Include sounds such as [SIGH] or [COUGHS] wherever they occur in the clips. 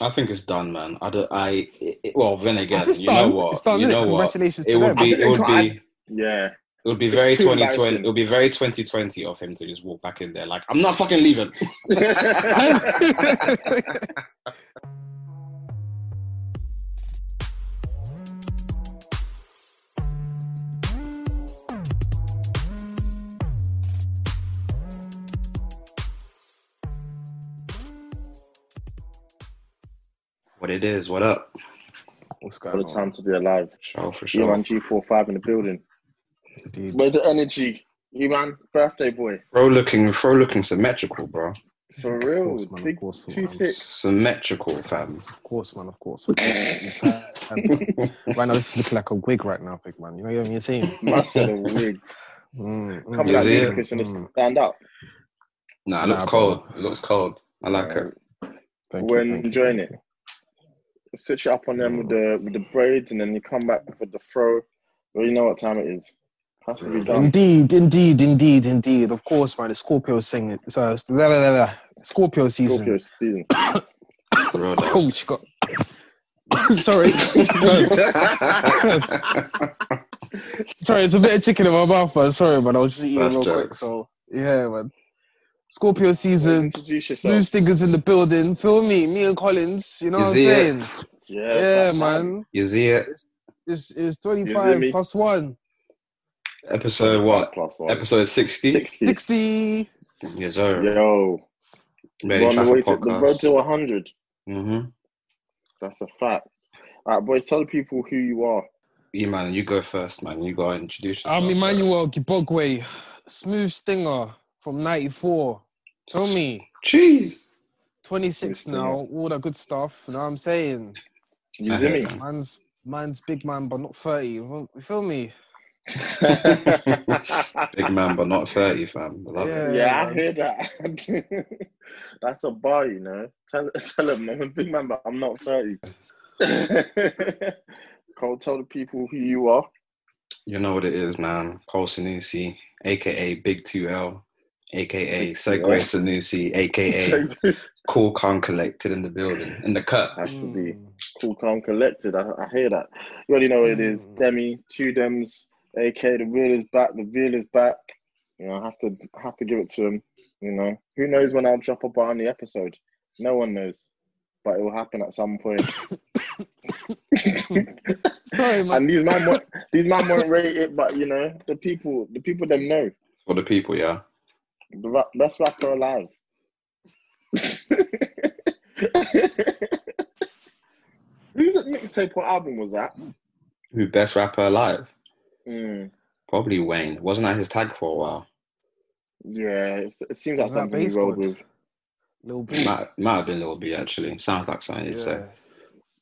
I think it's done, man. I don't. I it, well, then again, you done. know what? It's done, you innit? know what? Congratulations It to would be. It would be. Yeah. It would be It's very too 2020. It would be very 2020 of him to just walk back in there like, I'm not fucking leaving. [LAUGHS] [LAUGHS] [LAUGHS] what it is? What up? What's What going a on? time to be alive. Show for You sure. man G45 in the building. Dude, Where's the energy? You man, birthday boy. Bro, looking, bro, looking symmetrical, bro. For of real. course, man, of Big course, two man. six. Symmetrical, fam. Of course, man. Of course. Of course. I'm tired. right now, this is looking like a wig right now, big man. You know what I'm saying? [LAUGHS] Must have a wig. Mm, mm, Come Is like it? Ludacris and it's Mm. stand up. Nah, it Nah, looks bro. cold. It looks cold. I like it. Thank when you, thank you, enjoying thank it. Switch it up on them with the with the braids and then you come back with the throw. Well, you know what time it is. Has to be done. Indeed, indeed, indeed, indeed. Of course, man. The Scorpio sing it. So, it's- blah, blah, blah, blah. Scorpio season. Scorpio season. Real. Oh, she got. [COUGHS] Sorry. [LAUGHS] Sorry, it's a bit of chicken in my mouth, man. Sorry, man. I was just eating That's real quick. So, yeah, man. Scorpio season. Introduce Smooth yourself. stickers in the building. Feel me? Me and Collins. You know You what I'm see it? saying? Yeah, Yeah, it's that time. man. You see it? It's, it's You 25 plus 1. Episode what? Plus one. Episode 60? 60. 60. Yes, sir. Yo. Ready We're on the, way to, the road to 100. Mm-hmm. That's a fact. All right, boys, tell the people who you are. You man, you go first, man. You go and introduce yourself. I'm Emmanuel Gibogwe. Smooth stinger from 94. Tell me. Jeez. 26 Stinger. now. All that good stuff. You know what I'm saying? You I see heard me? [LAUGHS] Man's, man's big man, but not 30. You feel me? [LAUGHS] Big man, but not 30, fam. I love it. Yeah. yeah, I hear that. [LAUGHS] That's a bar, you know. Tell, tell him I'm a big man, but I'm not 30. Cole, tell the people who you are. You know what it is, man. Cole Sanusi, aka Big 2L, aka Segway Sanusi, aka Cool Con Collected in the building, in the cut. Has to be Mm. cool, calm, collected. I, I hear that. You already know what it is. Mm. Demi, two Dems, aka the real is back, the real is back. You know, I have to have to give it to him. You know, who knows when I'll drop a bar on the episode? No one knows, but it will happen at some point. [COUGHS] [LAUGHS] Sorry, man. and these man, won't, these man won't rate it, but you know, the people, the people them know. For the people, yeah. The best rapper alive. [LAUGHS] Whose mixtape or album was that? Who best rapper alive? Mm, Probably Wayne. Wasn't that his tag for a while? yeah, it's, it seems like that something he bass rolled god? with. Little B. Might, might have been Lil B actually. Sounds like something you'd Yeah. say.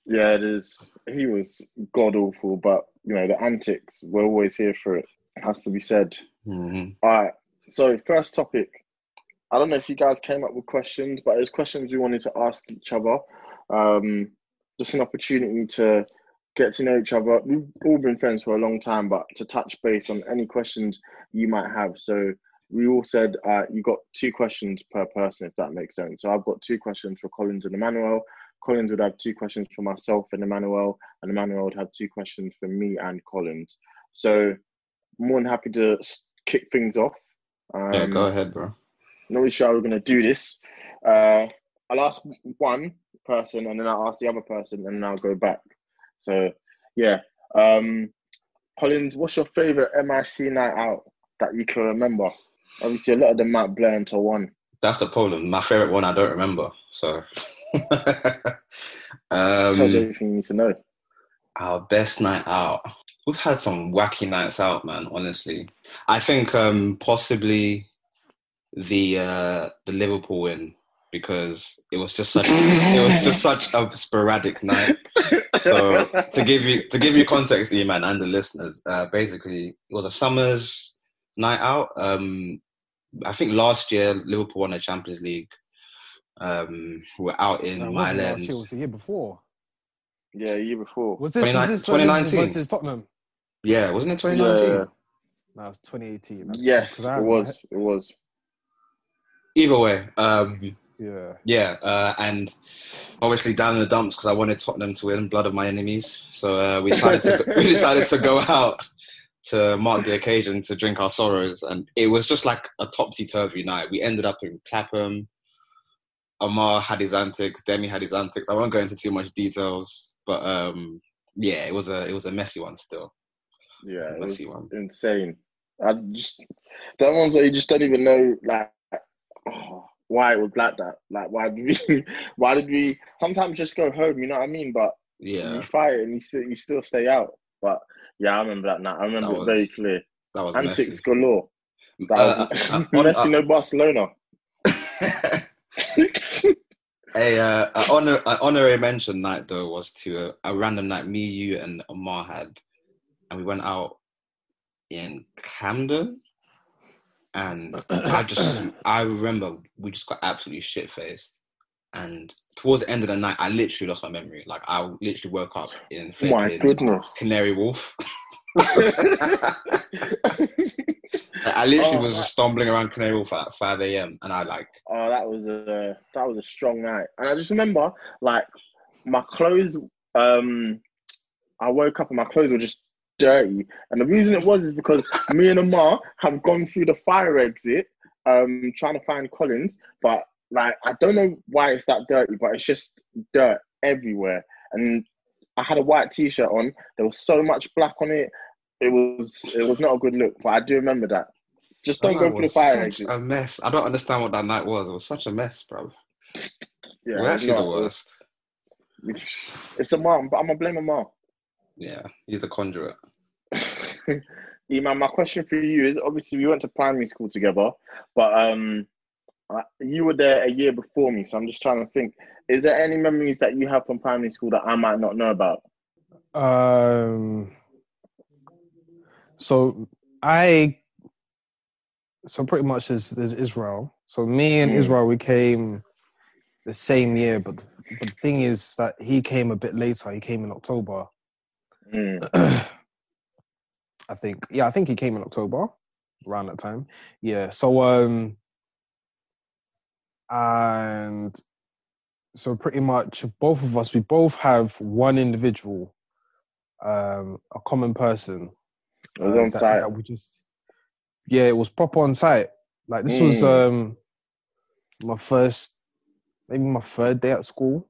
Yeah, it is. He was god awful, but you know the antics. We're always here for it. It has to be said. hmm All right. So first topic. I don't know if you guys came up with questions, but there's questions we wanted to ask each other. Um, just an opportunity to get to know each other. We've all been friends for a long time, but to touch base on any questions you might have. So we all said uh, you got two questions per person, if that makes sense. So I've got two questions for Collins and Emmanuel. Collins would have two questions for myself and Emmanuel, and Emmanuel would have two questions for me and Collins. So more than happy to kick things off. Um, Yeah, go ahead, bro. not really sure how we're going to do this. Uh, I'll ask one person and then I'll ask the other person and then I'll go back. So yeah. Um Collins, what's your favourite MIC night out that you can remember? Obviously a lot of them might blur into one. That's the problem. My favorite one, I don't remember. So, [LAUGHS] Tell um, you everything you need to know. our best night out. We've had some wacky nights out, man. Honestly, I think um, possibly the uh, the Liverpool win because it was just such it was just [LAUGHS] such a sporadic night. So to give you to give you context, man, and the listeners, uh, basically it was a Summers night out. Um, I think last year Liverpool won the Champions League. Um, we we're out in No, it Mile wasn't End. it was the year before. yeah, year before. Was this, 29 was this uh, 2019? versus Tottenham? Yeah, wasn't it 2019? Yeah. No, it was 2018. Yes, 'Cause it I had- was. It was. Either way, um, Yeah. yeah, uh, and obviously down in the dumps because I wanted Tottenham to win, blood of my enemies. So uh, we decided to [LAUGHS] we decided to go out to mark the occasion to drink our sorrows, and it was just like a topsy turvy night. We ended up in Clapham. Amar had his antics, Demi had his antics. I won't go into too much details, but um, yeah, it was a it was a messy one still. Yeah, It's a messy one. insane. I just that one's where you just don't even know like oh, why it was like that. Like why did we [LAUGHS] why did we sometimes just go home, you know what I mean? But Yeah, you fight and you still you still stay out. But yeah, I remember that night. I remember That it very clear. that was Antics messy. galore. That Uh, was, uh, uh, [LAUGHS] on- Messi no Barcelona. [LAUGHS] A uh, a honor, a honorary mention night though was to a, a random night me, you, and Omar had, and we went out in Camden, and I just [COUGHS] I remember we just got absolutely shit faced, and towards the end of the night I literally lost my memory. Like I literally woke up in My goodness. Canary Wharf. [LAUGHS] [LAUGHS] I literally Oh, was that- stumbling around Canary Wharf at five a.m. and I like Oh, that was a that was a strong night, and I just remember like my clothes. Um, I woke up and my clothes were just dirty, and the reason it was is because me and Amar have gone through the fire exit, um, trying to find Collins, but like I don't know why it's that dirty, but it's just dirt everywhere, and I had a white t-shirt on. There was so much black on it. It was it was not a good look, but I do remember that. Just don't go through the fire exit. a mess. I don't understand what that night was. It was such a mess, bro. Yeah, We're actually the no, worst. It's a mom, but I'm gonna blame a mom. Yeah, he's the conduit. [LAUGHS] Iman, my question for you is obviously we went to primary school together, but um, you were there a year before me, so I'm just trying to think: is there any memories that you have from primary school that I might not know about? Um. So I. So pretty much there's there's Israel. So me and Mm. Israel we came the same year, but the, but the thing is that he came a bit later. He came in October. Mm. [CLEARS THROAT] I think. Yeah, I think he came in October around that time. Yeah. So um and so pretty much both of us we both have one individual um a common person It was uh, on that- site. that we just yeah it was proper on site like this was Mm. um my first maybe my third day at school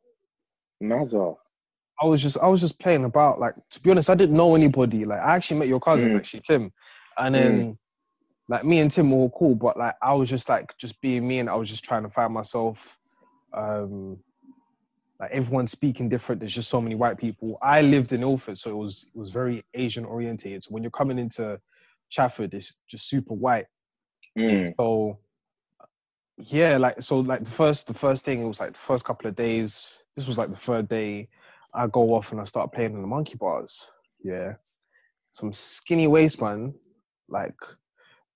Nazar. I was just I was just playing about. Like to be honest, I didn't know anybody. Like I actually met your cousin Mm. actually, Tim, and then like me and Tim were all cool, but like I was just like just being me, and I was just trying to find myself. Um, like everyone's speaking different. There's just so many white people. I lived in Ilford, so it was it was very Asian orientated. So when you're coming into Chafford, it's just super white. Mm. So yeah, like so like the first the first thing it was like the first couple of days. This was like the third day. I go off and I start playing in the monkey bars. Yeah. Some skinny waist man, like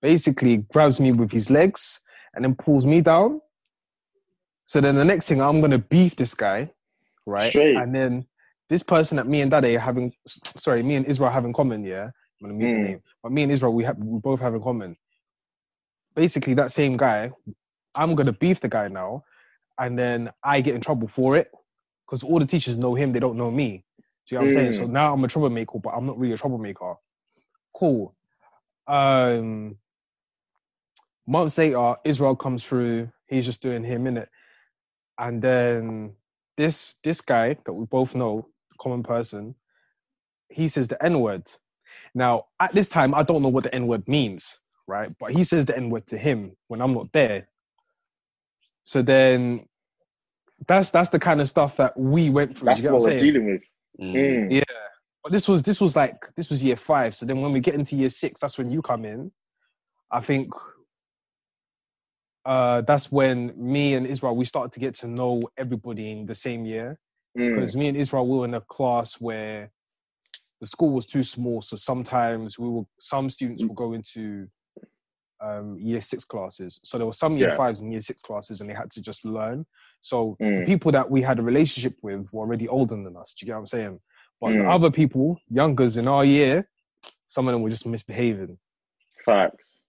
basically grabs me with his legs and then pulls me down. So then the next thing I'm gonna beef this guy, right? Straight. And then this person that me and Daddy are having sorry, me and Israel have in common, yeah. I'm gonna mute Mm. the name. But me and Israel we have we both have in common. Basically that same guy, I'm gonna beef the guy now, and then I get in trouble for it. Because all the teachers know him, they don't know me. Do you know what I'm saying? So Mm. now I'm a troublemaker, but I'm not really a troublemaker. Cool. Um months later, Israel comes through, he's just doing him in it. and then this this guy that we both know, common person, he says the N word. Now, at this time, I don't know what the N word means, right? But he says the N word to him when I'm not there. So then, that's that's the kind of stuff that we went through. That's you what what we're saying? dealing with. Mm. Mm. Yeah. But this was this was like this was year five. So then when we get into year six, that's when you come in. I think uh that's when me and Israel we started to get to know everybody in the same year. Mm. Because me and Israel we were in a class where the school was too small. So sometimes we were some students will go into um year six classes. So there were some year Yeah. fives and year six classes and they had to just learn. So the Mm. people that we had a relationship with were already older than us. Do you get what I'm saying? But the Mm. other people, youngers in our year, some of them were just misbehaving. Facts.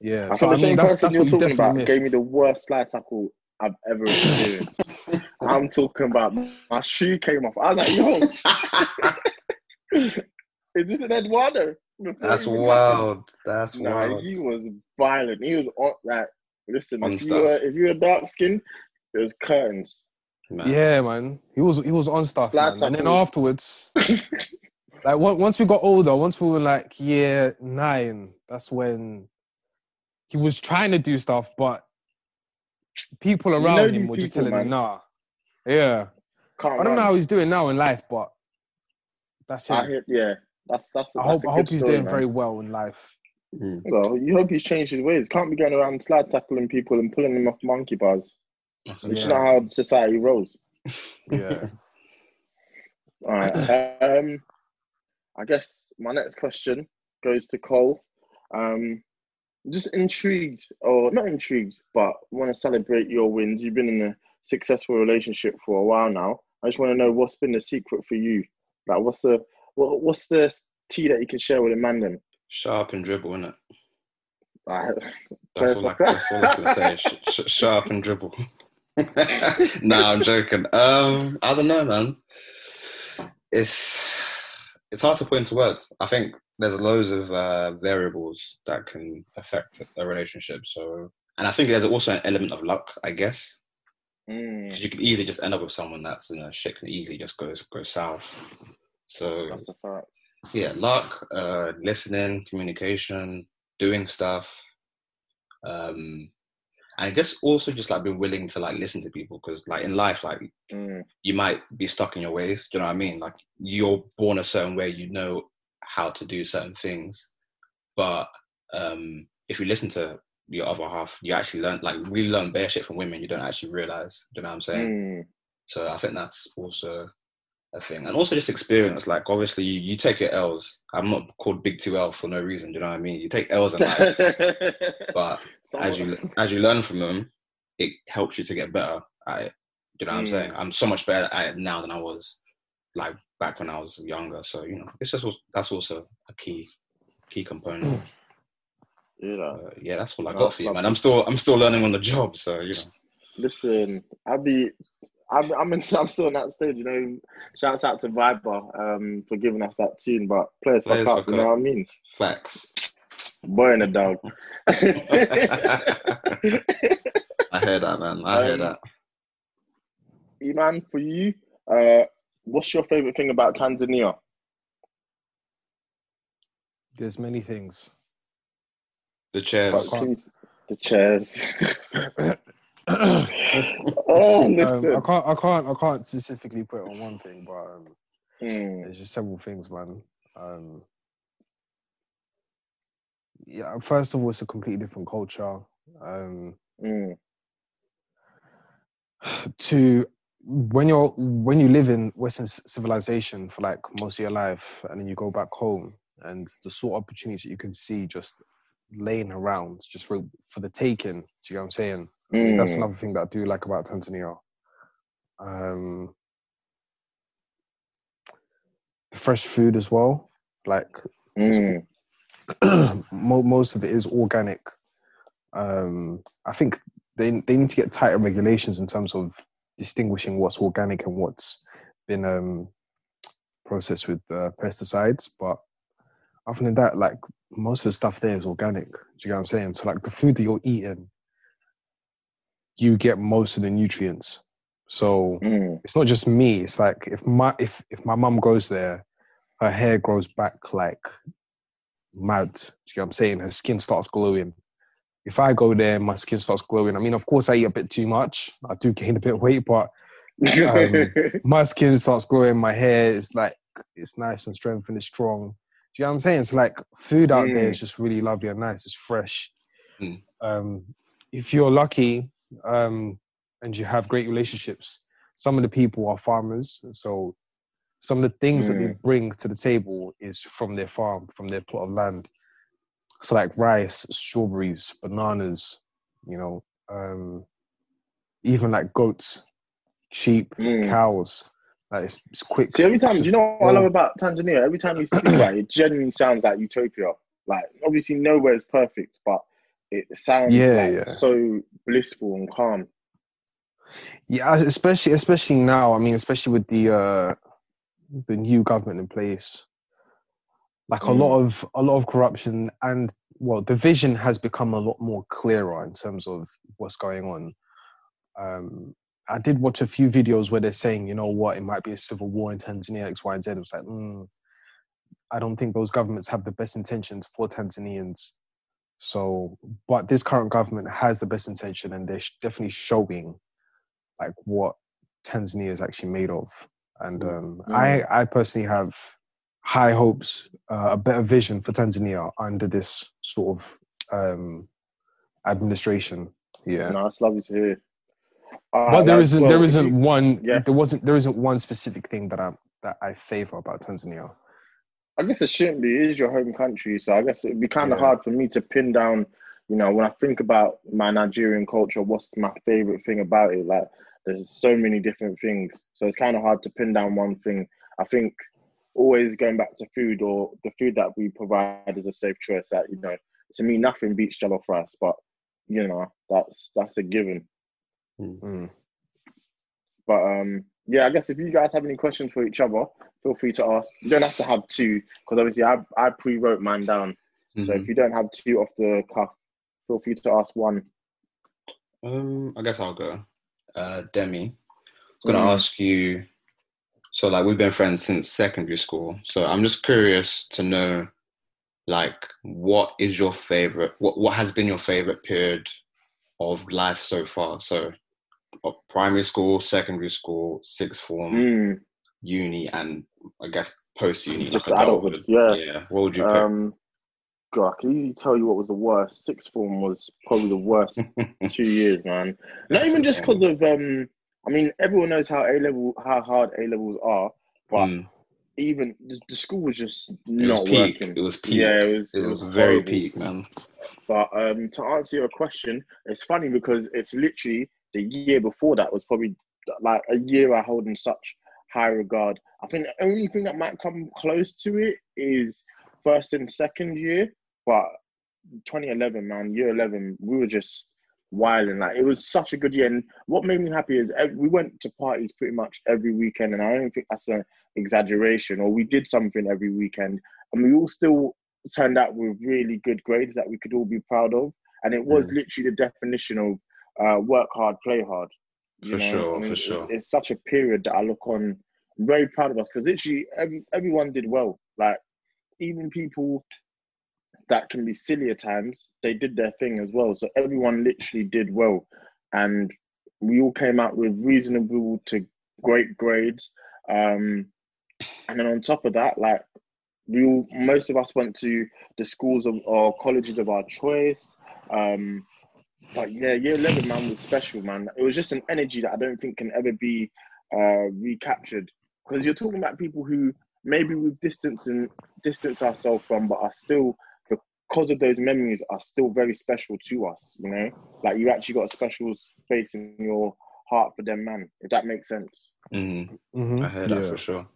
Yeah. I so think I mean, that's, that's you're talking about gave me the worst slide tackle I've ever experienced. [LAUGHS] I'm talking about my shoe came off. I was like, yo, [LAUGHS] [LAUGHS] is this an Eduardo? Before That's it even happened. wild. That's Nah, wild. he was violent. He was on like, listen, On if you stuff. were if you were dark skinned, it was curtains. Man. Yeah, man. He was he was on stuff, man. And then afterwards, [LAUGHS] like once we got older, once we were like year nine, that's when he was trying to do stuff, but people You around know him these were just people, telling him, nah. Yeah. Can't I don't know how he's doing now in life, but that's it. I I, hear, yeah, that's that's. hope that's a I good hope he's story, doing man. very well in life. Mm. Well, you hope he's changed his ways. Can't be going around slide tackling people and pulling them off monkey bars. That's Which is Yeah. not how society rolls. Yeah. [LAUGHS] All right. um, I guess my next question goes to Cole. Um, just intrigued, or not intrigued, but want to celebrate your wins. You've been in a successful relationship for a while now. I just want to know what's been the secret for you. Like, what's the what, what's the tea that you can share with a man? Then, Sharp and dribble, innit? Like, That's all I, that's all I can say. [LAUGHS] Sh- and dribble. [LAUGHS] nah, I'm joking. Um, I don't know, man. It's it's hard to put into words. I think there's loads of uh, variables that can affect a relationship. So, and I think there's also an element of luck, I guess, mm, because you could easily just end up with someone that's you know shit can easily just go go south. So that's a fact. yeah, luck, uh, listening, communication, doing stuff, um, and just also just like being willing to like listen to people because like in life, like Mm, you might be stuck in your ways. Do you know what I mean? Like you're born a certain way, you know how to do certain things, but um, if you listen to your other half, you actually learn like we learn bare shit from women you don't actually realize. Do you know what I'm saying? mm, So I think that's also a thing, and also just experience. Like obviously, you, you take your L's. I'm not called Big Two L for no reason. Do you know what I mean? You take L's in life, [LAUGHS] but as you as you learn from them, it helps you to get better at it. Do you know what I'm Mm. saying? I'm so much better at it now than I was like back when I was younger. So you know, it's just that's also a key key component. you know, Uh, yeah, that's all I got for you, man. I'm still I'm still learning on the job. So you know, listen, I'll be. I'm, I'm, in, [LAUGHS] I'm still in that stage, you know. Shouts out to Viber um, for giving us that tune, but players fuck Players up, you know what I mean? facts. Boy and a dog. I hear that, man. I hear Um, that. Iman, for you, uh, what's your favorite thing about Tanzania? There's many things. The chairs. The please, [LAUGHS] chairs. um, oh, I can't I can't I can't specifically put it on one thing, but um, Mm, there's just several things, man. Um, yeah, first of all, it's a completely different culture. Um, mm, [SIGHS] to when you're when you live in Western civilization for like most of your life, and then you go back home, and the sort of opportunities that you can see just laying around, just for for the taking. Do you get what I'm saying? Mean, that's mm. another thing that I do like about Tanzania. Um, fresh food as well. Like Mm, [CLEARS THROAT] mo- most of it is organic. Um, I think they they need to get tighter regulations in terms of distinguishing what's organic and what's been um, processed with uh, pesticides. But other than that, like most of the stuff there is organic. Do you get what I'm saying? So like the food that you're eating, you get most of the nutrients. So Mm. it's not just me. It's like if my if if my mum goes there, her hair grows back like mad. Do you know what I'm saying? Her skin starts glowing. If I go there, my skin starts glowing. I mean, of course, I eat a bit too much. I do gain a bit of weight, but Um, [LAUGHS] my skin starts glowing. My hair is like it's nice and strengthened, it's strong. Do you know what I'm saying? It's like food out there Mm. is just really lovely and nice. It's fresh. Mm. Um, if you're lucky um, and you have great relationships, some of the people are farmers. So some of the things that they Mm. bring to the table is from their farm, from their plot of land. So like rice, strawberries, bananas, you know, um, even like goats, sheep, Mm. cows. Like it's, it's quick. See, every time, do you know what I love about Tanzania? Every time you speak about it, it genuinely sounds like utopia. Like, obviously, nowhere is perfect, but it sounds Yeah, like yeah. so blissful and calm. Yeah, especially especially now. I mean, especially with the uh, the new government in place, like a Mm. lot of a lot of corruption and well, the vision has become a lot more clearer in terms of what's going on. Um, I did watch a few videos where they're saying, you know what, it might be a civil war in Tanzania, X, Y, and Z. It was like, mm, I don't think those governments have the best intentions for Tanzanians. So, but this current government has the best intention, and they're sh- definitely showing like what Tanzania is actually made of. And um, I, I personally have high hopes, uh, a better vision for Tanzania under this sort of um, administration. Yeah, No, it's lovely to hear. All but there isn't well, there isn't one Yeah. there wasn't there isn't one specific thing that I that I favor about Tanzania. I guess it shouldn't be. It is your home country, so I guess it'd be kind of Yeah. hard for me to pin down. You know, when I think about my Nigerian culture, what's my favorite thing about it? Like, there's so many different things, so it's kind of hard to pin down one thing. I think always going back to food or the food that we provide is a safe choice. That you know, to me, nothing beats jollof rice, but you know, that's that's a given. Mm. But um, yeah, I guess if you guys have any questions for each other, feel free to ask. You don't have to have two because obviously I I pre-wrote mine down. So Mhm. if you don't have two off the cuff, feel free to ask one. Um, I guess I'll go. Uh, Demi, I'm gonna Mm. ask you. So, like, we've been friends since secondary school. So, I'm just curious to know, like, what is your favorite? What what has been your favorite period of life so far? So, of primary school, secondary school, sixth form, Mm, uni, and I guess post uni, Just like adulthood, yeah. Yeah. What would you pick? um, God, I can easily tell you what was the worst. Sixth form was probably the worst [LAUGHS] two years, man. Not That's even just because of um. I mean, everyone knows how A level, how hard A levels are, but Mm, even the, the school was just it not was peak. working. It was peak. Yeah, it was. it was very horrible. peak, man. But um, to answer your question, it's funny because it's literally the year before that was probably like a year I hold in such high regard. I think the only thing that might come close to it is first and second year, but 2011, man, year 11, we were just wilding. Like it was such a good year. And what made me happy is ev- we went to parties pretty much every weekend, and I don't think that's an exaggeration. Or we did something every weekend, and we all still turned out with really good grades that we could all be proud of. And it was mm. literally the definition of uh, work hard, play hard. For sure, for it's- sure. It's, such a period that I look on I'm very proud of us because literally every, everyone did well. Like even people that can be silly at times, they did their thing as well. So everyone literally did well, and we all came out with reasonable to great grades. Um, and then on top of that, like we all, most of us went to the schools of or colleges of our choice. Um, but yeah, year eleven man was special, man. It was just an energy that I don't think can ever be uh, recaptured because you're talking about people who maybe we've distanced and distanced ourselves from, but are still because of those memories are still very special to us. You know, like you actually got a special space in your heart for them, man. If that makes sense. hmm Mhm. I heard that for sure.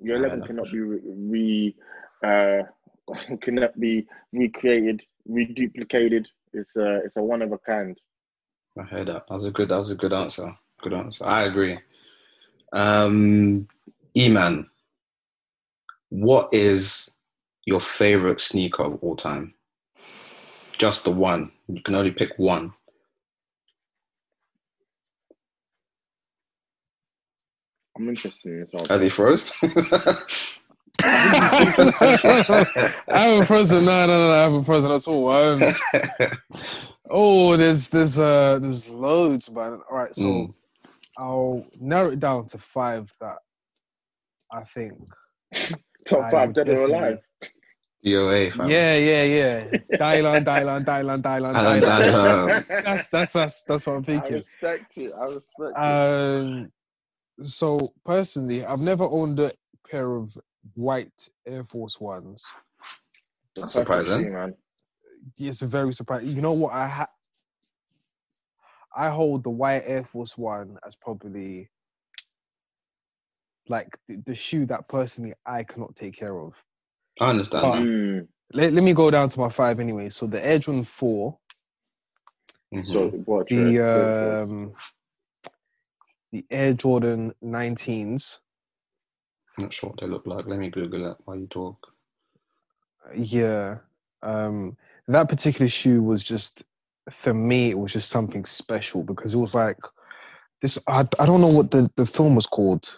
Year eleven cannot be re, re uh, [LAUGHS] cannot be recreated, reduplicated. It's a it's a one of a kind. I heard that. That was a good. That was a good answer. Good answer. I agree. Um, E-man, what is your favorite sneaker of all time? Just the one. You can only pick one. I'm interested in this answer. As he froze. [LAUGHS] [LAUGHS] I haven't frozen. No, no, no, I haven't frozen at all. Um, oh, there's there's uh there's loads, man. All right, so Mm. I'll narrow it down to five that I think. Top I five dead or definitely- alive. DOA, fam. Yeah, yeah, yeah. Dylan, Dylan, Dylan, Dylan, Dylan, Dylan. Dylan. That's that's that's that's what I'm thinking. I respect it. I respect it. Um, so personally, I've never owned a pair of white Air Force Ones. That's surprising. shoe, man. It's very surprising. You know what? I ha- I hold the white Air Force One as probably like the, the shoe that personally I cannot take care of. I understand. That. Mm. Let, let me go down to my five anyway. So the Air Jordan Four, Mhm. So watch it. the um, the Air Jordan 19s. Not sure what they look like. Let me Google that while you talk. Yeah. Um, that particular shoe was just for me. It was just something special because it was like this. I, I don't know what the, the film was called,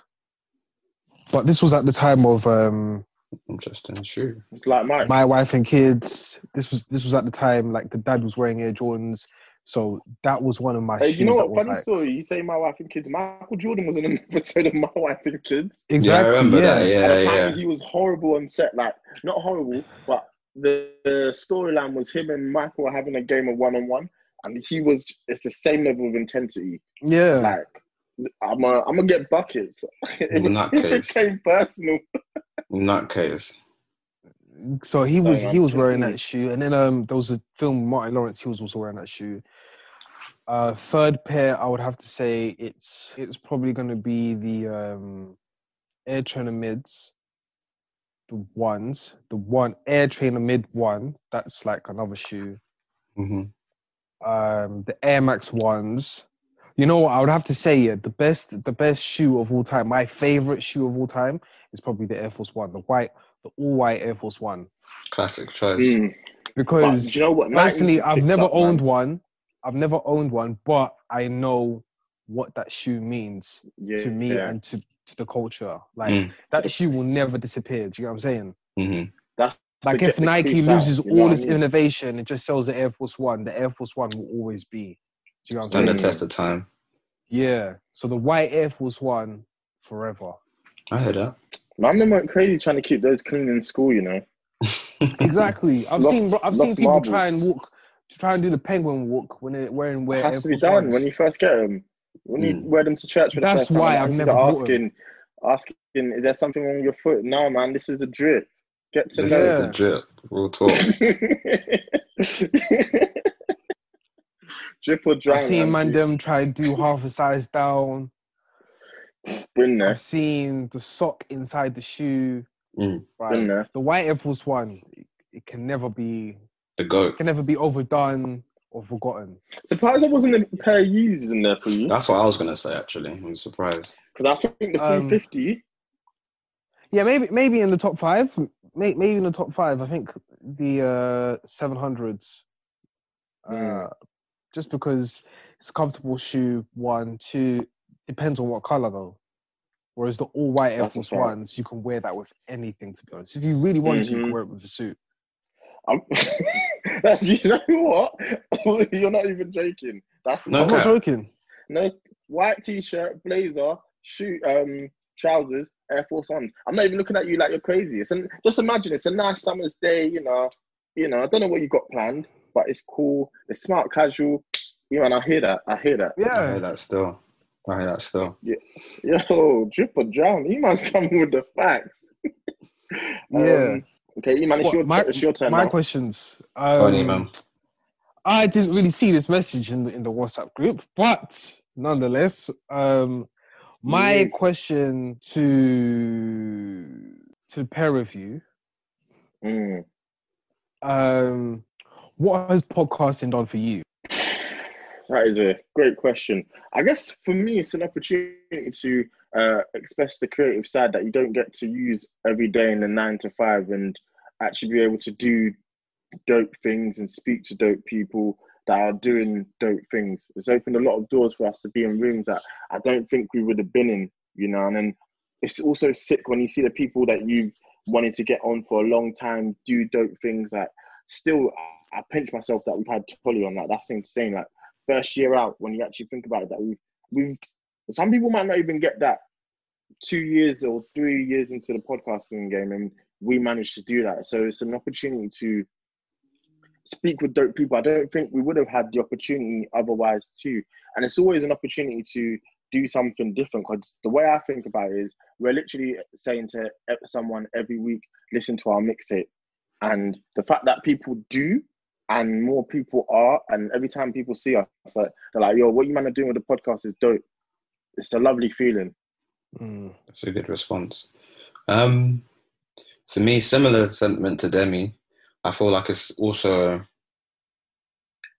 but this was at the time of um, Interesting shoe. It's like my my wife and kids. This was this was at the time like the dad was wearing Air Jordans, so that was one of my Hey, shoes. you know what? was Funny like, story. You say my wife and kids. Michael Jordan was in an [LAUGHS] episode of My Wife and Kids. exactly. yeah, I remember yeah. that. Yeah, and yeah. he was horrible on set. Like not horrible, but the, the storyline was him and Michael having a game of one on one, and he was. It's the same level of intensity. Yeah. Like I'm a, I'm gonna get buckets. [LAUGHS] it, In was- that it case. became personal. In that case, So he was Sorry, he was wearing that shoe, and then um there was a film Martin Lawrence. He was also wearing that shoe. Uh, third pair, I would have to say it's it's probably going to be the um, Air Trainer mids, the ones, the one Air Trainer mid one. That's like another shoe. hmm Um, the Air Max ones. You know what? I would have to say yeah, the best the best shoe of all time. My favorite shoe of all time is probably the Air Force One, the white, the all white Air Force One, classic choice. Mm. Because do you know what? personally i've never up, man. owned one i've never owned one but i know what that shoe means yeah, to me yeah. and to, to the culture like Mm. that shoe will never disappear do you know what i'm saying hmm That's like if nike crease out, loses all what I its mean? innovation and just sells the air force one the air force one will always be do you know what i'm Stand the saying saying? test of time. yeah so the white air force one forever I heard that. Man, them went crazy trying to keep those clean in school. You know. [LAUGHS] exactly i've Lost- seen i've seen people marbles. try and walk to try and do the penguin walk when they're wearing wear It air has to be done ones. when you first get them. When you Mm. wear them to church for the That's first time, why I've aunties never are bought 'em. asking, asking, is there something wrong with your foot? No, man, this is the drip. Get to This know. is the drip. Real talk. [LAUGHS] [LAUGHS] drip or drown. I've seen man auntie. them try to do half a size down. Been there, I've seen the sock inside the shoe. Mm. Right. been there. The white Air Force One, it, it can never be The goat. can never be overdone or forgotten. Surprised there wasn't a pair of Yeezys in there for you. That's what I was gonna say. Actually, I'm surprised. Because I think the Um, 350, Yeah, maybe maybe in the top five. May, maybe in the top five. I think the uh, 700s. Uh, Mm. Just because it's a comfortable shoe. One, two. Depends on what color though. Whereas the all white Air Force fact. Ones, you can wear that with anything. To be honest, if you really wanted to, you Mhm. can wear it with a suit. I'm, [LAUGHS] that's you know what? [LAUGHS] You're not even joking. That's No I'm not joking. No white t-shirt, blazer, shoe, um, trousers, Air Force Ones. I'm not even looking at you like you're crazy. It's an, just imagine it's a nice summer's day. You know, you know. I don't know what you got planned, but it's cool. It's smart, casual. You man, I hear that. I hear that. I Yeah. hear that still. I hear that still. Yo, drip or drown. You man's coming [LAUGHS] with the facts. [LAUGHS] Yeah. Um, okay, you man, it's What, your, my- it's your turn. My now. questions. Go on, Um, man. I didn't really see this message in the, in the WhatsApp group, but nonetheless, um, my Yeah. question to to the pair of you, Mm. um, what has podcasting done for you? That is a great question. I guess for me, it's an opportunity to uh, express the creative side that you don't get to use every day in the nine to five and actually be able to do dope things and speak to dope people that are doing dope things. It's opened a lot of doors for us to be in rooms that I don't think we would have been in you know. And then it's also sick when you see the people that you've wanted to get on for a long time do dope things. Like, still, I pinch myself that we've had Tolly on. Like, that's insane. Like, first year out, when you actually think about it, that we've we've some people might not even get that two years or three years into the podcasting game, and we managed to do that. So it's an opportunity to speak with dope people. I don't think we would have had the opportunity otherwise too. And it's always an opportunity to do something different because the way I think about it is we're literally saying to someone every week, listen to our mixtape. And the fact that people do and more people are, and every time people see us, like, they're like, yo, what you man are doing with the podcast is dope. It's a lovely feeling. Mm. That's a good response. Um, for me, similar sentiment to Demi. I feel like it's also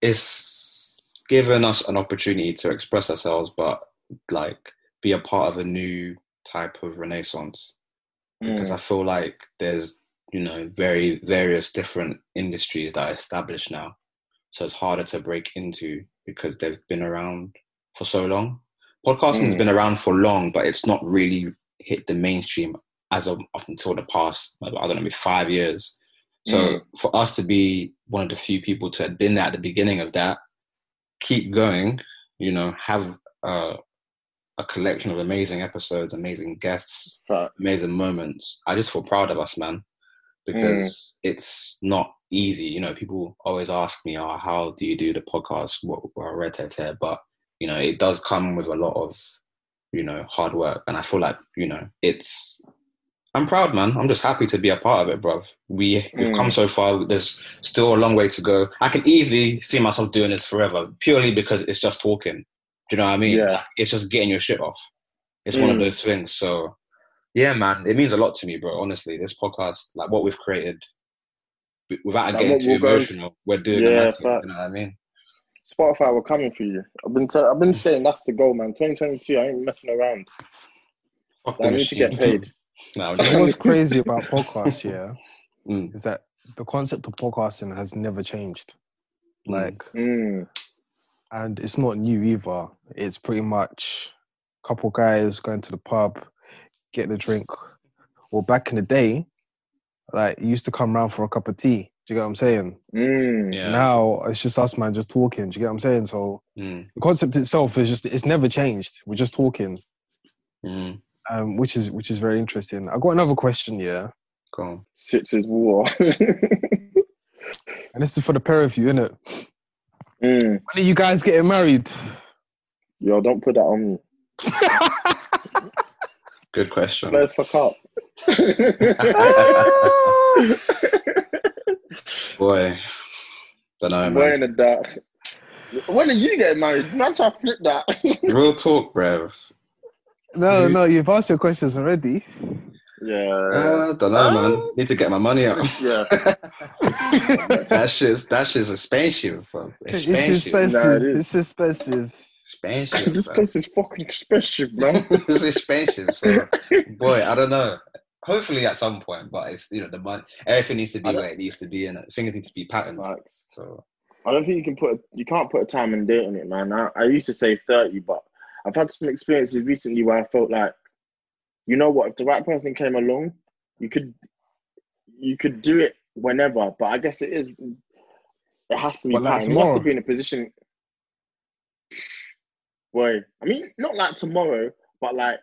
it's given us an opportunity to express ourselves, but like be a part of a new type of renaissance. Because Mm. I feel like there's you know very various different industries that are established now, so it's harder to break into because they've been around for so long. Podcasting's Mm. been around for long, but it's not really hit the mainstream as of up until the past, I don't know, maybe five years. So Mm. for us to be one of the few people to have been there at the beginning of that, keep going, you know, have uh, a collection of amazing episodes, amazing guests, amazing moments. I just feel proud of us, man, because it's not easy. You know, people always ask me, "Oh, how do you do the podcast?" What, what red tear, but you know, it does come with a lot of, you know, hard work, and I feel like you know, it's. I'm proud, man. I'm just happy to be a part of it, bruv. We we've Mm. come so far. There's still a long way to go. I can easily see myself doing this forever, purely because it's just talking. Do you know what I mean? Yeah. It's just getting your shit off. It's one of Mm. those things. So, yeah, man, it means a lot to me, bro. Honestly, this podcast, like what we've created, without Like getting too we're going- emotional, we're doing Yeah, the mad thing, fact. You know what I mean? Spotify we're coming for you. I've been t- I've been [LAUGHS] saying that's the goal, man. 2022, I ain't messing around. Fuck I the need to get paid. [LAUGHS] No, What's crazy about podcasts, [LAUGHS] yeah, Mm. is that the concept of podcasting has never changed. Mm. Like, Mm. and it's not new either. It's pretty much a couple guys going to the pub, getting a drink. Well, back in the day, like you used to come round for a cup of tea. Do you get what I'm saying? Mm. yeah. Now it's just us, man, just talking. Do you get what I'm saying? So Mm. the concept itself is just it's never changed. We're just talking, Mm. um, which is which is very interesting. I got another question, yeah, Go on. Sips is water. [LAUGHS] and this is for the pair of you, innit? mm. When are you guys getting married? Yo, don't put that on me. [LAUGHS] Good question. Let's fuck up. Boy, don't know, We're man. in the dark. When are you getting married? Man, try to flip that. [LAUGHS] Real talk, bruv. no, You- no, you've asked your questions already. yeah. Uh, don't know, man. Need to get my money up. [LAUGHS] yeah. [LAUGHS] that shit's that shit's expensive, fam. It's Expensive. expensive. Nah, it is. it's expensive. Expensive. [LAUGHS] this fam. place is fucking expensive, man. [LAUGHS] it's expensive. So, boy, I don't know. Hopefully, at some point, but it's you know the money. Everything needs to be where it needs to be, and things need to be patterned. Facts. So, I don't think you can put a, you can't put a time and date on it, man. I, I used to say thirty, but I've had some experiences recently where I felt like, you know what, if the right person came along, you could you could do it whenever. But I guess it is it has to be Well, like planned. You have to be in a position. Boy, I mean, not like tomorrow, but like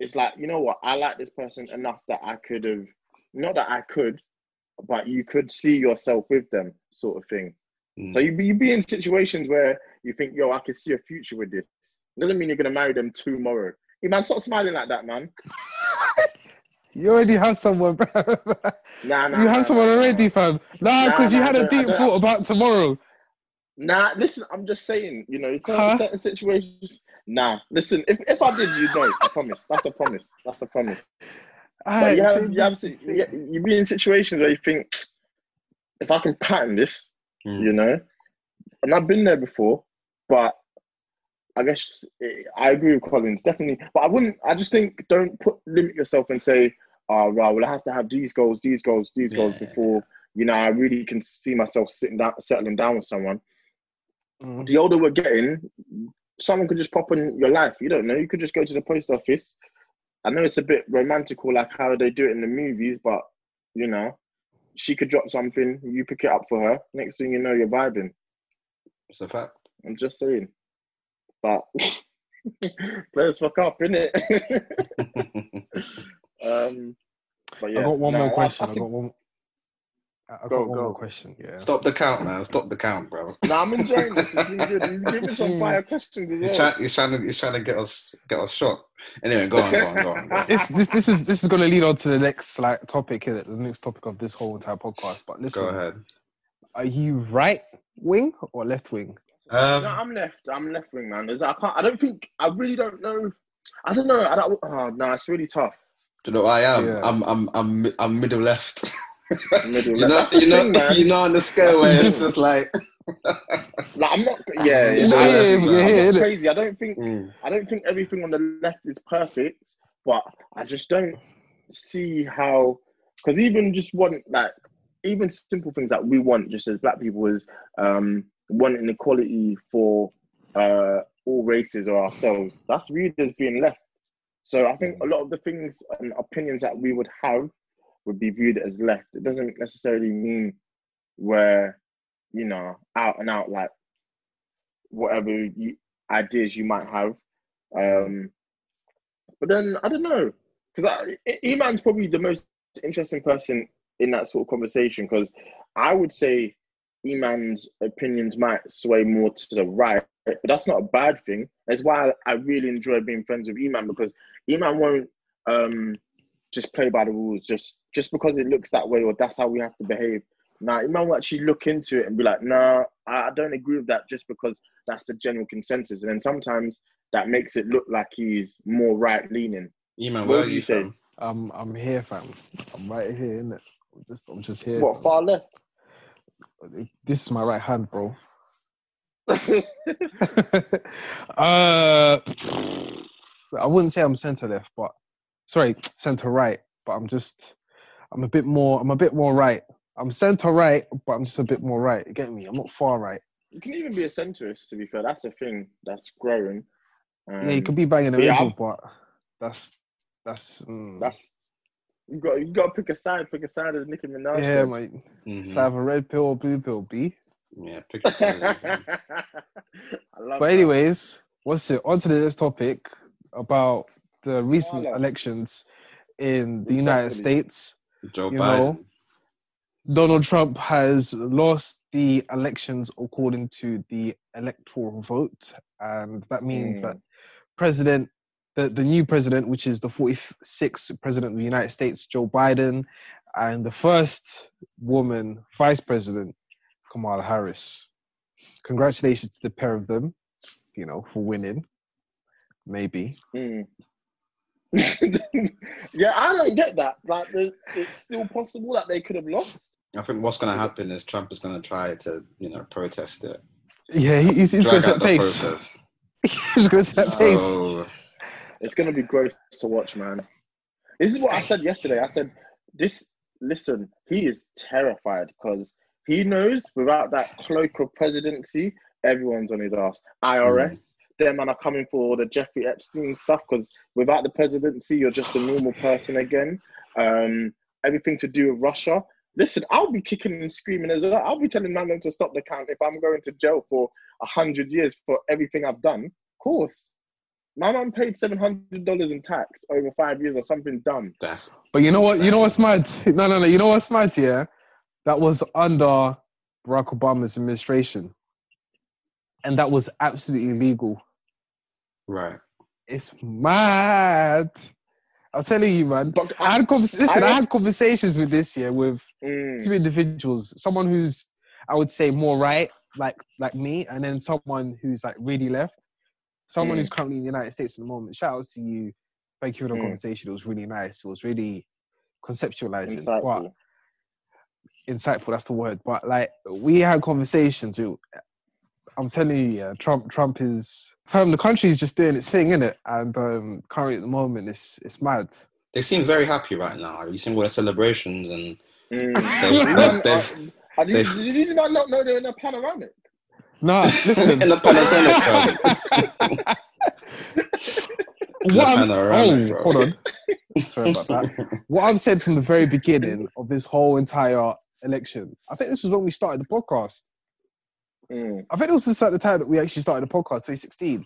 it's like you know what, I like this person enough that I could have, not that I could, but you could see yourself with them, sort of thing. mm, So you be you be in situations where you think, yo, I can see a future with this. Doesn't mean you're gonna marry them tomorrow. Hey, man, stop smiling like that, man. [LAUGHS] You already have someone, bro. Nah, nah. you have someone nah, nah. already, fam. Nah, Nah, because you had a deep thought about tomorrow. Nah, listen, I'm just saying, you know, it's Huh? certain situations. Nah, listen, if, if I did, you know, I promise. That's a promise. That's a promise. But you have, so you have, you you be in situations where you think, if I can pattern this, mm, you know, and I've been there before, but I guess I agree with Collins definitely. But I wouldn't. I just think don't put limit yourself and say, "Oh, right, well, I have to have these goals, these goals, these goals Yeah. before you know I really can see myself sitting down, settling down with someone." Mm. The older we're getting, someone could just pop in your life. You don't know. You could just go to the post office. I know it's a bit romantical, like how they do it in the movies, but you know, she could drop something, you pick it up for her. Next thing you know, you're vibing. It's a fact. I'm just saying. But [LAUGHS] players fuck up, innit? [LAUGHS] [LAUGHS] um, but yeah, I got one no, more question. I I, think- got one. I I Go, got one go. more question. Yeah. Stop the count, man. Stop the count, bro. [LAUGHS] No, I'm enjoying this. It's been good. He's giving some [LAUGHS] fire questions as He's well. trying. He's trying to. He's trying to get us. Get us shot. Anyway, go on. Go on. Go on. Go on. This, this this is this is going to lead on to the next like topic, innit? the next topic of this whole entire podcast. But listen, Go ahead. are you right wing or left wing? No, Um, I'm left. I'm left wing, man. There's- I can't. I don't think. I really don't know. I don't know. I don't. Oh no, it's really tough. Do you know, I am. Yeah. I'm. I'm. I'm. I'm middle left. [LAUGHS] Middle you left. know. That's [LAUGHS] the You know. thing, man. You know, on the scale where [LAUGHS] it's just like. [LAUGHS] Like, I'm not. Yeah, yeah. Yeah, no, yeah, I'm yeah, not yeah, crazy. I don't think. Mm. I don't think everything on the left is perfect, but I just don't see how. Because even just want like even simple things that we want just as black people is um wanting equality for uh all races or ourselves. That's viewed as being left. So I think a lot of the things and opinions that we would have would be viewed as left. It doesn't necessarily mean we're, you know, out and out like whatever you, ideas you might have. Um, but then I don't know because Eman's probably the most interesting person in that sort of conversation because I would say Eman's opinions might sway more to the right, but that's not a bad thing. That's why I really enjoy being friends with Eman because Eman won't um, just play by the rules just just because it looks that way or that's how we have to behave. Now, Iman will actually look into it and be like, "Nah, I I don't agree with that," just because that's the general consensus. And then sometimes that makes it look like he's more right leaning. You man, What where are you you say? from? I'm I'm here, fam. I'm right here, innit? I'm just I'm just here. What far left? This is my right hand, bro. [LAUGHS] [LAUGHS] uh, I wouldn't say I'm centre left, but sorry, centre right. But I'm just, I'm a bit more, I'm a bit more right. I'm centre right, but I'm just a bit more right. You get me? I'm not far right. You can even be a centrist, to be fair. That's a thing that's growing. Um, yeah, you could be banging the but yeah, middle, but that's that's mm, That's you got. You got to pick a side. Pick a side as Nicki Minaj. yeah, said. mate. Mhm. It's either red pill or blue pill, B. Yeah, pick a [LAUGHS] I love But that. anyways, what's it? On to the next topic about the recent Voila. elections in the United States. Joe You Biden. know, Donald Trump has lost the elections according to the electoral vote, and that means Mm. that President, the, the new president, which is the 46th president of the United States, Joe Biden, and the first woman vice president, Kamala Harris. Congratulations to the pair of them, you know, for winning. Maybe. Mm. [LAUGHS] yeah, I don't get that. Like, it's still possible that they could have lost. I think what's going to happen is Trump is going to try to, you know, protest it, Yeah, he's, he's going to out set pace. process. [LAUGHS] he's going to set pace. It's going to be gross to watch, man. This is what I said yesterday. I said, "This, listen, he is terrified because he knows without that cloak of presidency, everyone's on his ass. IRS, mm. Them and are coming for all the Jeffrey Epstein stuff because without the presidency, you're just a normal person again. Um, everything to do with Russia." Listen, I'll be kicking and screaming as well. I'll be telling my man to stop the count if I'm going to jail for a hundred years for everything I've done. Of course. My mum paid seven hundred dollars in tax over five years or something dumb. that's But you know what? You know what's mad? [LAUGHS] No, no, no. You know what's mad? Yeah, that was under Barack Obama's administration, and that was absolutely illegal. Right. It's mad. I'm telling you, man. But I had convers- listen. I, I- had conversations with this year with Mm, two individuals. Someone who's, I would say, more right, like like me, and then someone who's like really left. Someone Mm. who's currently in the United States at the moment. Shout out to you. Thank you for the Mm. conversation. It was really nice. It was really conceptualizing. But insightful. insightful that's the word but like we had conversations too i'm telling you yeah trump trump is um, the country is just doing its thing isn't it and um currently at the moment it's it's mad They seem very happy right now. Are you seeing all the celebrations and Mm. They've- they've- uh, uh, did, they've- did these man not know they're in a panoramic? Nah, listen. [LAUGHS] in the Panasonic phone. what I'm, panoramic, oh, bro. hold on. Sorry about that. [LAUGHS] What I've said from the very beginning of this whole entire election, I think this was when we started the podcast. Mm. I think it was the, the time that we actually started the podcast, 2016.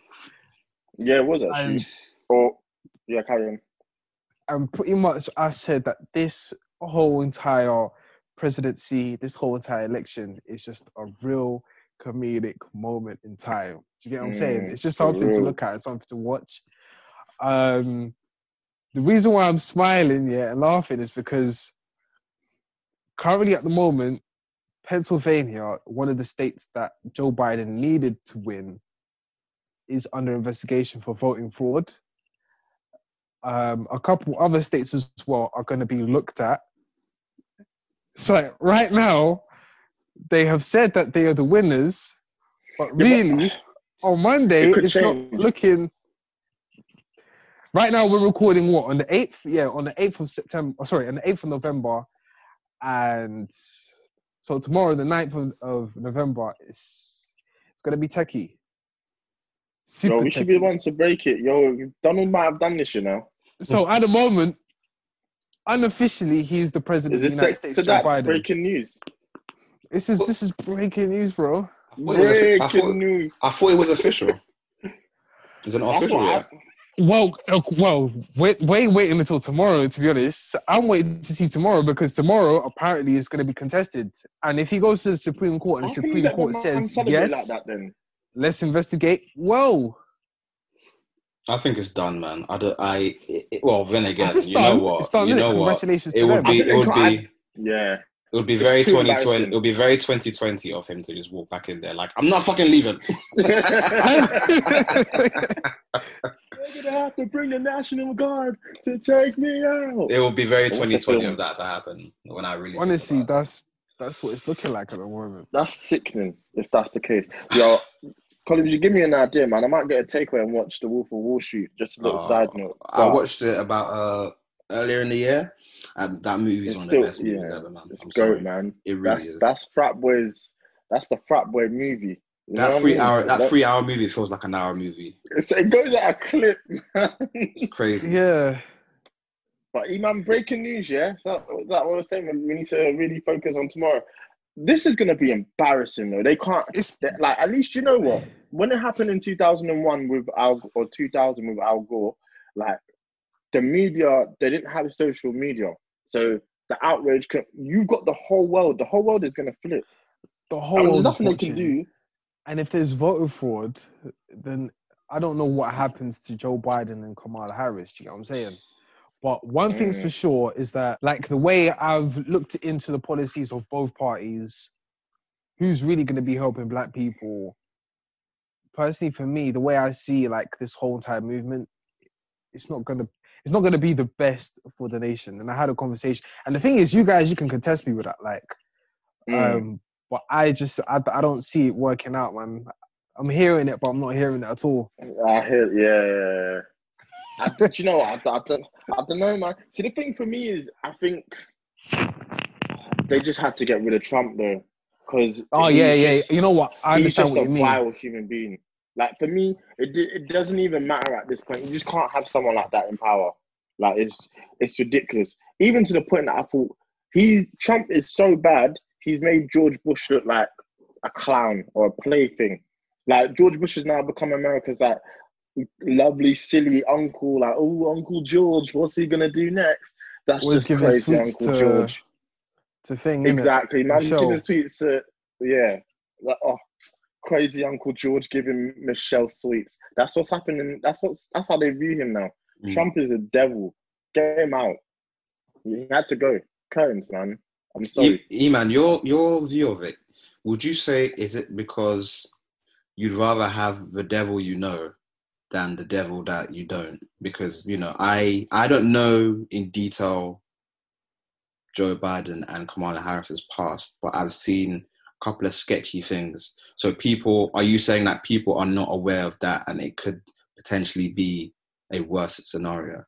Yeah, it was actually. And, Or yeah, carry on. and pretty much I said that this whole entire presidency, this whole entire election is just a real comedic moment in time. Do you get what I'm saying? Mm, It's just something to look at, something to watch. Um, the reason why I'm smiling, yeah, and laughing is because currently at the moment, Pennsylvania, one of the states that Joe Biden needed to win, is under investigation for voting fraud. Um, a couple other states as well are going to be looked at. So right now, they have said that they are the winners, but but- really, on Monday, It it's not looking. Right now, we're recording what on the eighth? Yeah, on the eighth of September. oh, sorry, on the eighth of November, and so tomorrow, the 9th of, of November, it's it's gonna be techie. Super Yo, we should be the techie. ones to break it. Yo, Donald might have done this, you know. So at the moment, unofficially, he's the president Is of the United States, to Joe that Biden. breaking news? This is this is breaking news, bro. I thought it was I Breaking thought- news. I thought it was official. Is it not I official thought yet? Well, uh, well, wait, wait, waiting until tomorrow. To be honest, I'm waiting to see tomorrow because tomorrow apparently is going to be contested, and if he goes to the Supreme Court and How the Supreme Court the says yes, like that then? let's investigate. Whoa, I think it's done, man. I don't. I it, well, then again, you done, know what? it's done. you innit? know what? Congratulations It to would them. be. It would think be. Yeah. It would be It's very too 2020. It would be very 2020 of him to just walk back in there like, I'm not fucking leaving. [LAUGHS] [LAUGHS] They're gonna have to bring the National Guard to take me out. It would be very What's the 2020 of that to happen when I really. Honestly, about that's that's what it's looking like at the moment. That's sickening if that's the case. Yo, Colin, you give me an idea, man. I might get a takeaway and watch The Wolf of Wall Street. Just a little Oh, side note. I watched it about uh earlier in the year. Um, that movie is It's one of the best movies yeah, ever, man. It's I'm great, sorry. man. It really That's is. that's frat boys. That's the frat boy movie. You that what I three mean? hour that three hour movie feels like an hour movie. It's, it goes at a clip, [LAUGHS] man. It's crazy. Yeah, But Iman, breaking news, yeah. Is that, is that what I was saying? We need to really focus on tomorrow. This is going to be embarrassing, though. They can't. it's like at least you know what when it happened in 2001 with Al or 2000 with Al Gore, like the media they didn't have social media, so the outrage. Can, you've got the whole world. The whole world is going to flip. the whole there's world is nothing they can do. And if there's voter fraud, then I don't know what happens to Joe Biden and Kamala Harris. Do you get what I'm saying? But one thing's Mm. for sure is that, like, the way I've looked into the policies of both parties, who's really going to be helping black people? Personally, for me, the way I see like this whole entire movement, it's not gonna, it's not gonna be the best for the nation. And I had a conversation, and the thing is, you guys, you can contest me with that, like. Mm. Um, but I just I, I don't see it working out, man. I'm hearing it, but I'm not hearing it at all. I hear, yeah. I, do you know what? I, I don't, I don't know, man. See, the thing for me is, I think they just have to get rid of Trump, though, because Oh yeah, yeah. You know what? I understand just what you mean. He's a vile human being. Like for me, it it doesn't even matter at this point. You just can't have someone like that in power. Like it's it's ridiculous. Even to the point that I thought he Trump is so bad. He's made George Bush look like a clown or a plaything. Like George Bush has now become America's like lovely, silly uncle. Like oh, Uncle George, what's he gonna do next? That's Always just crazy, Uncle to- George. To thing. Exactly, man. Giving sweets, uh, yeah. Like, oh, crazy Uncle George giving Michelle sweets. That's what's happening. That's what's that's how they view him now. Mm. Trump is a devil. Get him out. He had to go. Curtains, man. I'm sorry. E- E-man, your your view of it, would you say is it because you'd rather have the devil you know than the devil that you don't? Because you know, I I don't know in detail Joe Biden and Kamala Harris's past, but I've seen couple of sketchy things. So people, are you saying that people are not aware of that, and it could potentially be a worse scenario?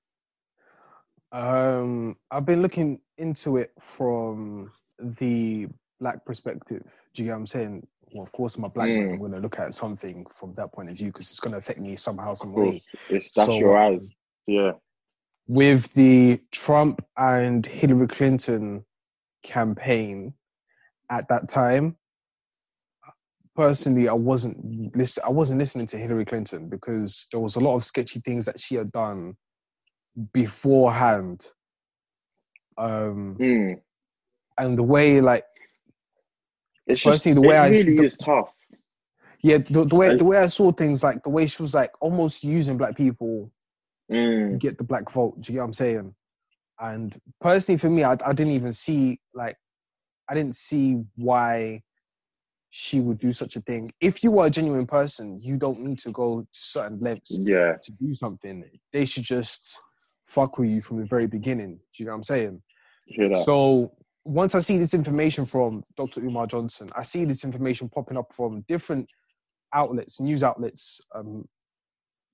Um, I've been looking into it from the black perspective. Do you get what I'm saying? well, of course, I'm a black man. Mm. I'm going to look at something from that point of view because it's going to affect me somehow, some way. it's that's So, your eyes. Yeah. With the Trump and Hillary Clinton campaign at that time, personally, I wasn't listen. I wasn't listening to Hillary Clinton because there was a lot of sketchy things that she had done beforehand. Um, Mm. and the way, like, It's just Personally, the way it I- really the- is tough. yeah, the, the way the way I saw things, like the way she was like almost using black people Mm. get the black vote. Do you get what I'm saying? And personally, for me, I, I didn't even see like I didn't see why she would do such a thing. If you are a genuine person, you don't need to go to certain lengths Yeah. to do something. They should just fuck with you from the very beginning. Do you know what I'm saying? So once I see this information from Dr. Umar Johnson, I see this information popping up from different outlets, news outlets, um,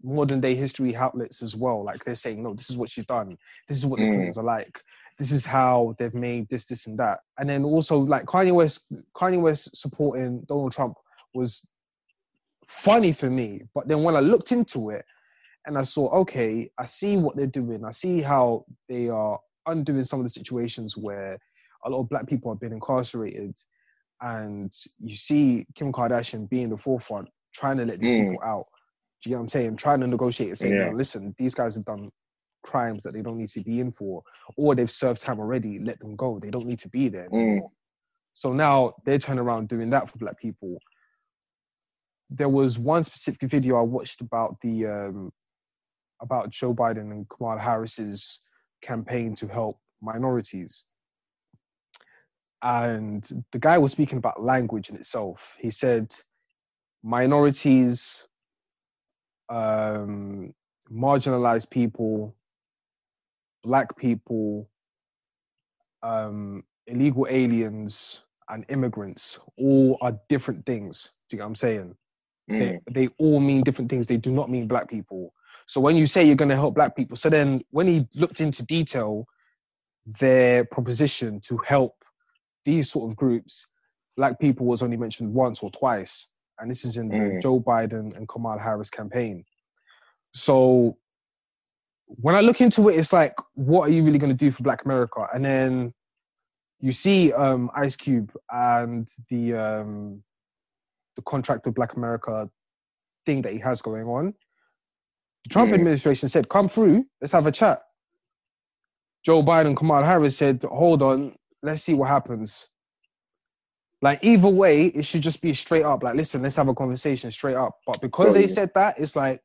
modern day history outlets as well. Like they're saying, no, this is what she's done. This is what the Mm. Clintons are like. This is how they've made this, this, and that. And then also like Kanye West, Kanye West supporting Donald Trump was funny for me. But then when I looked into it and I saw, okay, I see what they're doing. I see how they are undoing some of the situations where a lot of black people have been incarcerated. And you see Kim Kardashian being the forefront, trying to let these Mm. people out. Do you get what I'm saying? Trying to negotiate and saying, Yeah. no, listen, these guys have done crimes that they don't need to be in for, or they've served time already, let them go. They don't need to be there Mm. anymore. So now they're turning around doing that for black people. There was one specific video I watched about the um, about Joe Biden and Kamala Harris's campaign to help minorities. And the guy was speaking about language in itself. He said minorities, um, marginalized people, black people, um, illegal aliens, and immigrants all are different things. Do you get what I'm saying? Mm. They, they all mean different things. They do not mean black people. So when you say you're going to help black people, so then when he looked into detail their proposition to help these sort of groups, black people was only mentioned once or twice. And this is in the Mm. Joe Biden and Kamala Harris campaign. So when I look into it, it's like, what are you really going to do for Black America? And then you see um, Ice Cube and the um, the contract with Black America thing that he has going on. The Trump Mm. administration said, "Come through, let's have a chat." Joe Biden, Kamala Harris said, "Hold on, let's see what happens." Like either way, it should just be straight up. Like, listen, let's have a conversation straight up. But because they said that, it's like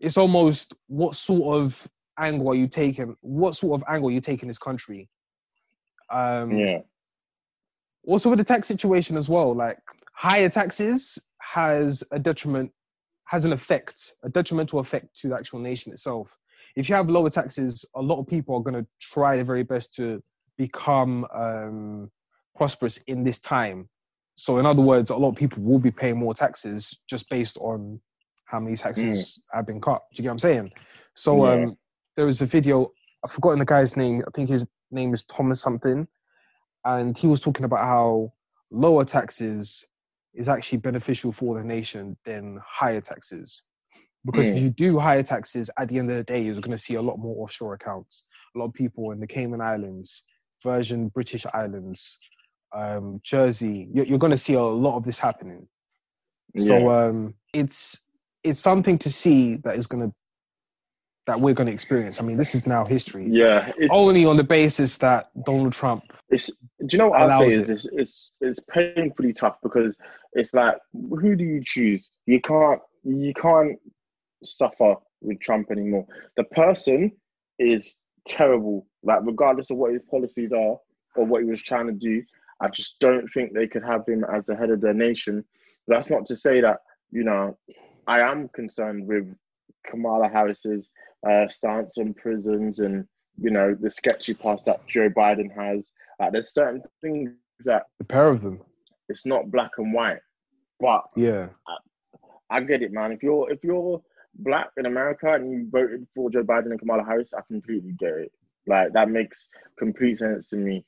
it's almost what sort of angle are you taking? What sort of angle are you taking this country? Um, Yeah. also with the tax situation as well like higher taxes has a detriment has an effect a detrimental effect to the actual nation itself if you have lower taxes a lot of people are going to try their very best to become um, prosperous in this time so in other words a lot of people will be paying more taxes just based on how many taxes have been cut do you get what i'm saying so Yeah. um, there was a video i've forgotten the guy's name i think his name is thomas something and he was talking about how lower taxes is actually beneficial for the nation than higher taxes. Because if Mm. you do higher taxes, at the end of the day, you're going to see a lot more offshore accounts. A lot of people in the Cayman Islands, Virgin British Islands, um, Jersey. You're, you're going to see a lot of this happening. So um, it's it's something to see that is going to that we're going to experience. I mean, this is now history. yeah. Only on the basis that Donald Trump it's do you know what I'll say allows is it's, it's it's painfully tough because it's like who do you choose? You can't you can't suffer with Trump anymore. The person is terrible. Like regardless of what his policies are or what he was trying to do, I just don't think they could have him as the head of their nation. That's not to say that you know I am concerned with Kamala Harris's uh, stance on prisons and you know the sketchy past that Joe Biden has. Like there's certain things that the pair of them. it's not black and white, but Yeah. I get it, man. If you're if you're black in America and you voted for Joe Biden and Kamala Harris, I completely get it. Like that makes complete sense to me,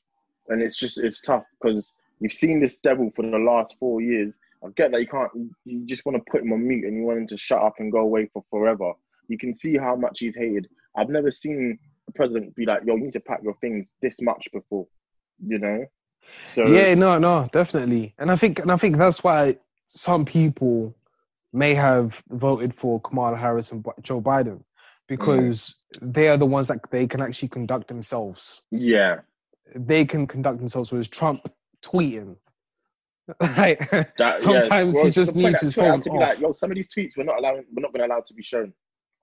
and it's just it's tough because You've seen this devil for the last four years. I get that you can't. You just want to put him on mute and you want him to shut up and go away for forever. You can see how much he's hated. I've never seen a president be like, "Yo, you need to pack your things this much before," you know. So Yeah, no, no, definitely. And I think and I think that's why some people may have voted for Kamala Harris and Joe Biden because they are the ones that they can actually conduct themselves. yeah, They can conduct themselves whereas Trump tweeting. [LAUGHS] [LAUGHS] like that, sometimes yeah. Well, he just the needs his phone to be off. like, "Yo, some of these tweets we're not allowing. We're not going to allow to be shown."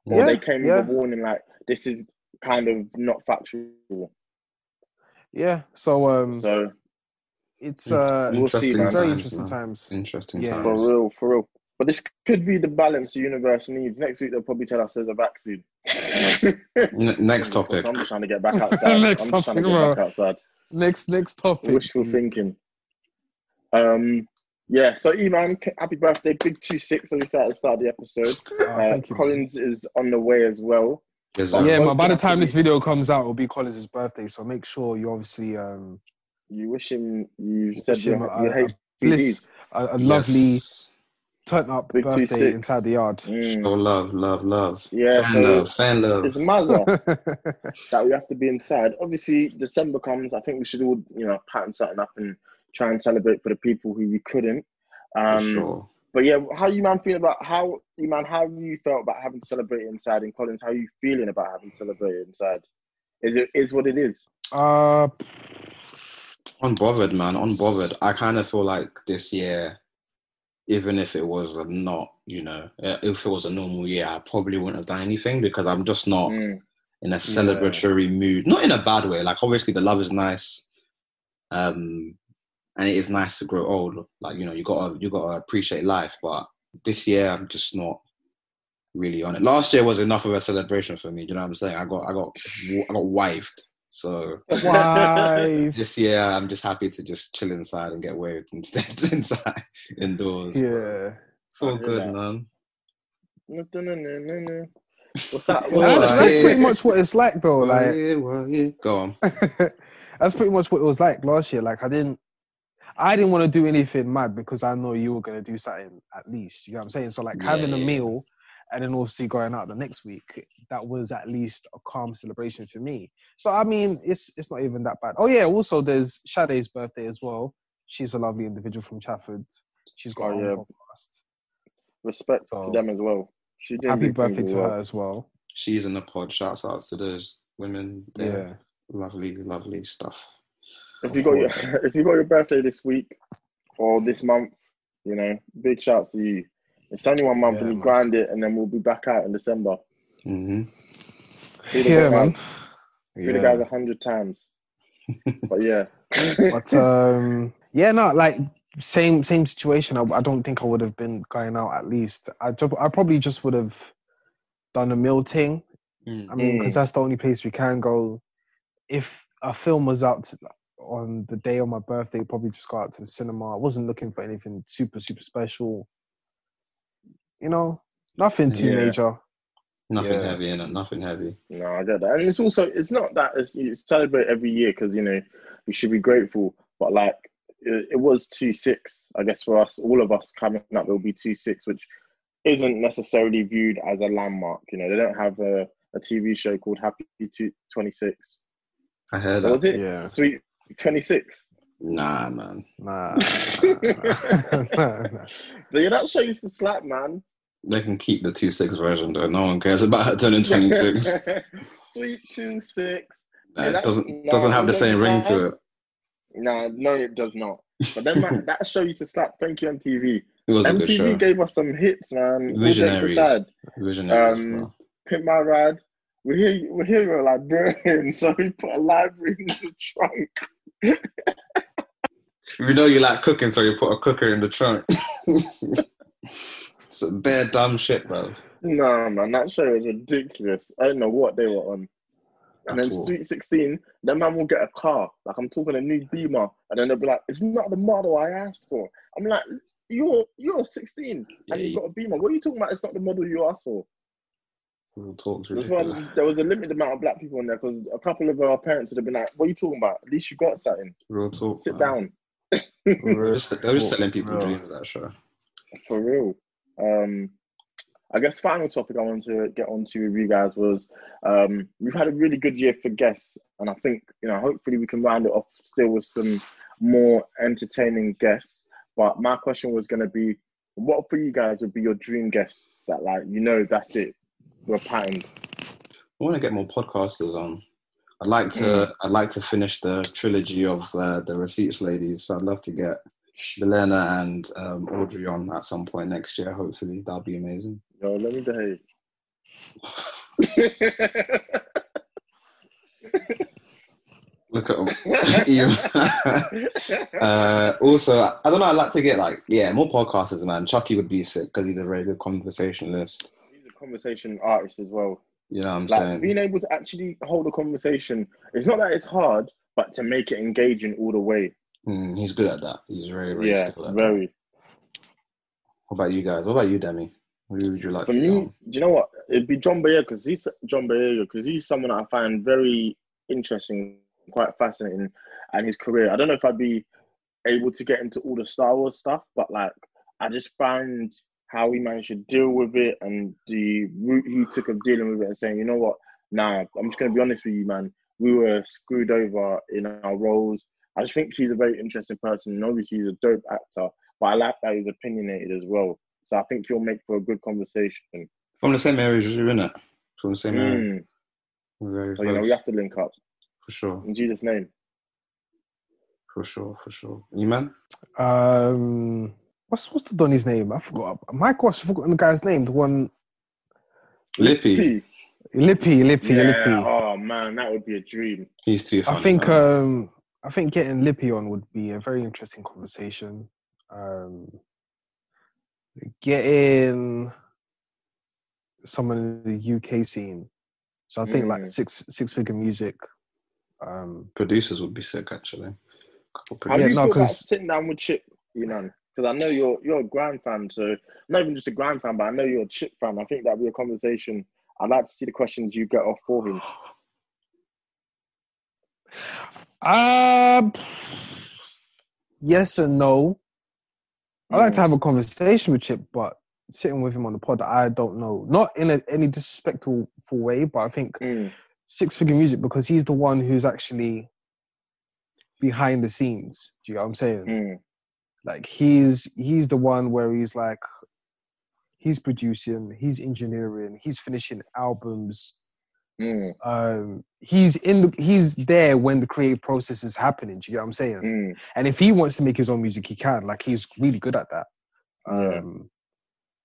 Or Yeah, they came yeah. with a warning like, "This is kind of not factual." yeah. So um So it's uh We'll see, it's very interesting man. times. Interesting Yeah. for real, for real. But this could be the balance the universe needs. Next week they'll probably tell us there's a vaccine. N- next [LAUGHS] topic. I'm just trying to get back outside. Next I'm just trying to topic, get bro. back outside. Next next topic. Wishful thinking. Um, yeah. So, Iman, happy birthday, big two six. As we said at the start of the episode. Oh, Uh, thank you. Collins is on the way as well. There's Yeah, yeah, a- man, by the time this video comes out, it'll be Collins' birthday. So make sure you obviously um You wish him. You said wish you, him you a- a bliss, a, a lovely Yes. turn up Big two birthday six. inside the yard. Mm. Show love, love, love. Yeah, fan so love, fan love. It's Mazza [LAUGHS] that we have to be inside. Obviously, December comes. I think we should all, you know, pattern something up and try and celebrate for the people who you couldn't. Um, sure. But yeah, how you man feel about how you man how you felt about having to celebrate inside in Collins? How you feeling about having to celebrate inside? Is it is what it is? uh, Unbothered, man. Unbothered. I kind of feel like this year, even if it was not, you know, uh, if it was a normal year, I probably wouldn't have done anything because I'm just not Mm, in a celebratory mood. Not in a bad way. Like obviously the love is nice, um, and it is nice to grow old. Like you know, you gotta you gotta appreciate life. But this year, I'm just not really on it. Last year was enough of a celebration for me. Do you know what I'm saying? I got I got I got wived. So why? [LAUGHS] this year, I'm just happy to just chill inside and get waved instead [LAUGHS] inside indoors. yeah. it's all good, that. man. What's [LAUGHS] that? Well, That's, What's that? that's yeah. pretty much what it's like, though. Well, Like, yeah, well, yeah. Go on. that's pretty much what it was like last year. Like, I didn't, I didn't want to do anything mad because I know you were gonna do something at least. You know what I'm saying? So, like, Yeah, having a meal and then obviously going out the next week, that was at least a calm celebration for me. So, I mean, it's it's not even that bad. Oh yeah, also there's Sade's birthday as well. She's a lovely individual from Chafford. She's got Oh, her own yeah. podcast. Respect to them as well. She did Happy birthday to well. her as well. She's in the pod. Shouts out to those women. They're Yeah. lovely, lovely stuff. If you got your [LAUGHS] if you got your birthday this week or this month, you know, big shouts to you. It's only one month Yeah, and you grind it, and then we'll be back out in December. hmm Yeah, man. Be the guys a hundred times. [LAUGHS] but yeah, but um yeah no like same same situation I, I don't think i would have been going out at least i, I probably just would have done a meal thing Mm. i mean because Mm. that's the only place we can go if a film was out to, on the day of my birthday probably just go out to the cinema i wasn't looking for anything super super special you know nothing too Yeah. major Nothing Yeah. heavy in it. Nothing heavy. no, I get that, and it's also it's not that it's, you celebrate every year because you know we should be grateful, but like it, it was two six, I guess for us, all of us coming up, it'll be two six, which isn't necessarily viewed as a landmark. You know, they don't have a, a TV show called Happy Twenty Six. I heard that. Was it Yeah. Sweet Twenty Six? Nah, man. nah, nah, nah, nah. Yeah, that show used to slap, man. They can keep the two six version though. No one cares about her turning twenty six. [LAUGHS] Sweet two six. Yeah, it doesn't no, doesn't have the same ring to it. No, no, it does not. But then man, [LAUGHS] that show used to slap. Thank you, MTV. It was a good MTV show. gave us some hits, man. All jokes Visionaries. aside, Visionaries, Um, bro. Pimp My Ride. We're here, we're here, we're like, burn. [LAUGHS] So we put a library in the trunk. We know you like cooking, so you put a cooker in the trunk. [LAUGHS] Some bare dumb shit, bro. No, man, that show was ridiculous. I don't know what they were on. And At then all. Sweet 16, that man will get a car. Like, I'm talking a new Beamer. And then they'll be like, it's not the model I asked for. I'm like, you're you're 16 Yeah, and you've you- got a Beamer. What are you talking about? It's not the model you asked for. Real talk's That's why ridiculous. there was a limited amount of black people in there because a couple of our parents would have been like, what are you talking about? At least you got something. Real talk. Sit man. down. [LAUGHS] They're just, they're just selling people Real. dreams. That show. For real. Um, I guess final topic I wanted to get onto with you guys was um, we've had a really good year for guests, and I think you know hopefully we can round it off still with some more entertaining guests. But my question was going to be, what for you guys would be your dream guests that like you know that's it, we're patterned. I want to get more podcasters on. I'd like to. I'd like to finish the trilogy of uh, the receipts ladies. So I'd love to get Milena and um, Audrey on at some point next year. Hopefully, that'll be amazing. Yo, let me behave. [LAUGHS] Look at them. [LAUGHS] [LAUGHS] uh, also, I don't know. I'd like to get like yeah more podcasters, man. Chucky would be sick because he's a very good conversationalist. Conversation artist as well. You know what I'm Like saying? being able to actually hold a conversation. It's not that it's hard, but to make it engaging all the way. Mm, he's good at that. He's very very yeah, at that. very. What about you guys? What about you, Demi? Who would you like For to me, do you know what? It'd be John Boyega because he's John Boyega because he's someone that I find very interesting, quite fascinating, and his career. I don't know if I'd be able to get into all the Star Wars stuff, but like I just find how he managed to deal with it and the route he took of dealing with it and saying, you know what, nah, I'm just gonna be honest with you, man. We were screwed over in our roles. I just think he's a very interesting person, and obviously he's a dope actor. But I like that he's opinionated as well. So I think he'll make for a good conversation. From the same area as you, innit? From the same area. Mm. We're very So you know we have to link up For sure. in Jesus' name. For sure. For sure. You man? Um, what's what's the Donny's name? I forgot. My gosh, I've forgotten the guy's name. The one Lippy. P. Lippy, Lippy, Yeah. Lippy. Oh man, that would be a dream. He's too funny. I think man. um I think getting Lippy on would be a very interesting conversation. Um getting someone in the UK scene. So I think like Mm. six six figure music. Um producers would be sick actually. Couple Have Yeah, no, thought about 'cause- sitting down with Chip, you know? Because I know you're you're a Grand fan, so not even just a Grand fan, but I know you're a Chip fan. I think that'd be a conversation. I'd like to see the questions you get off for him. um yes and no. I'd like to have a conversation with Chip, but sitting with him on the pod, I don't know. Not in a, any disrespectful way, but I think Mm. six figure music because he's the one who's actually behind the scenes. Do you know what I'm saying? Mm. Like he's he's the one where he's like he's producing, he's engineering, he's finishing albums. Mm. Um, he's in the he's there when the creative process is happening. Do you get what I'm saying? Mm. And if he wants to make his own music, he can. Like he's really good at that. Yeah. Um,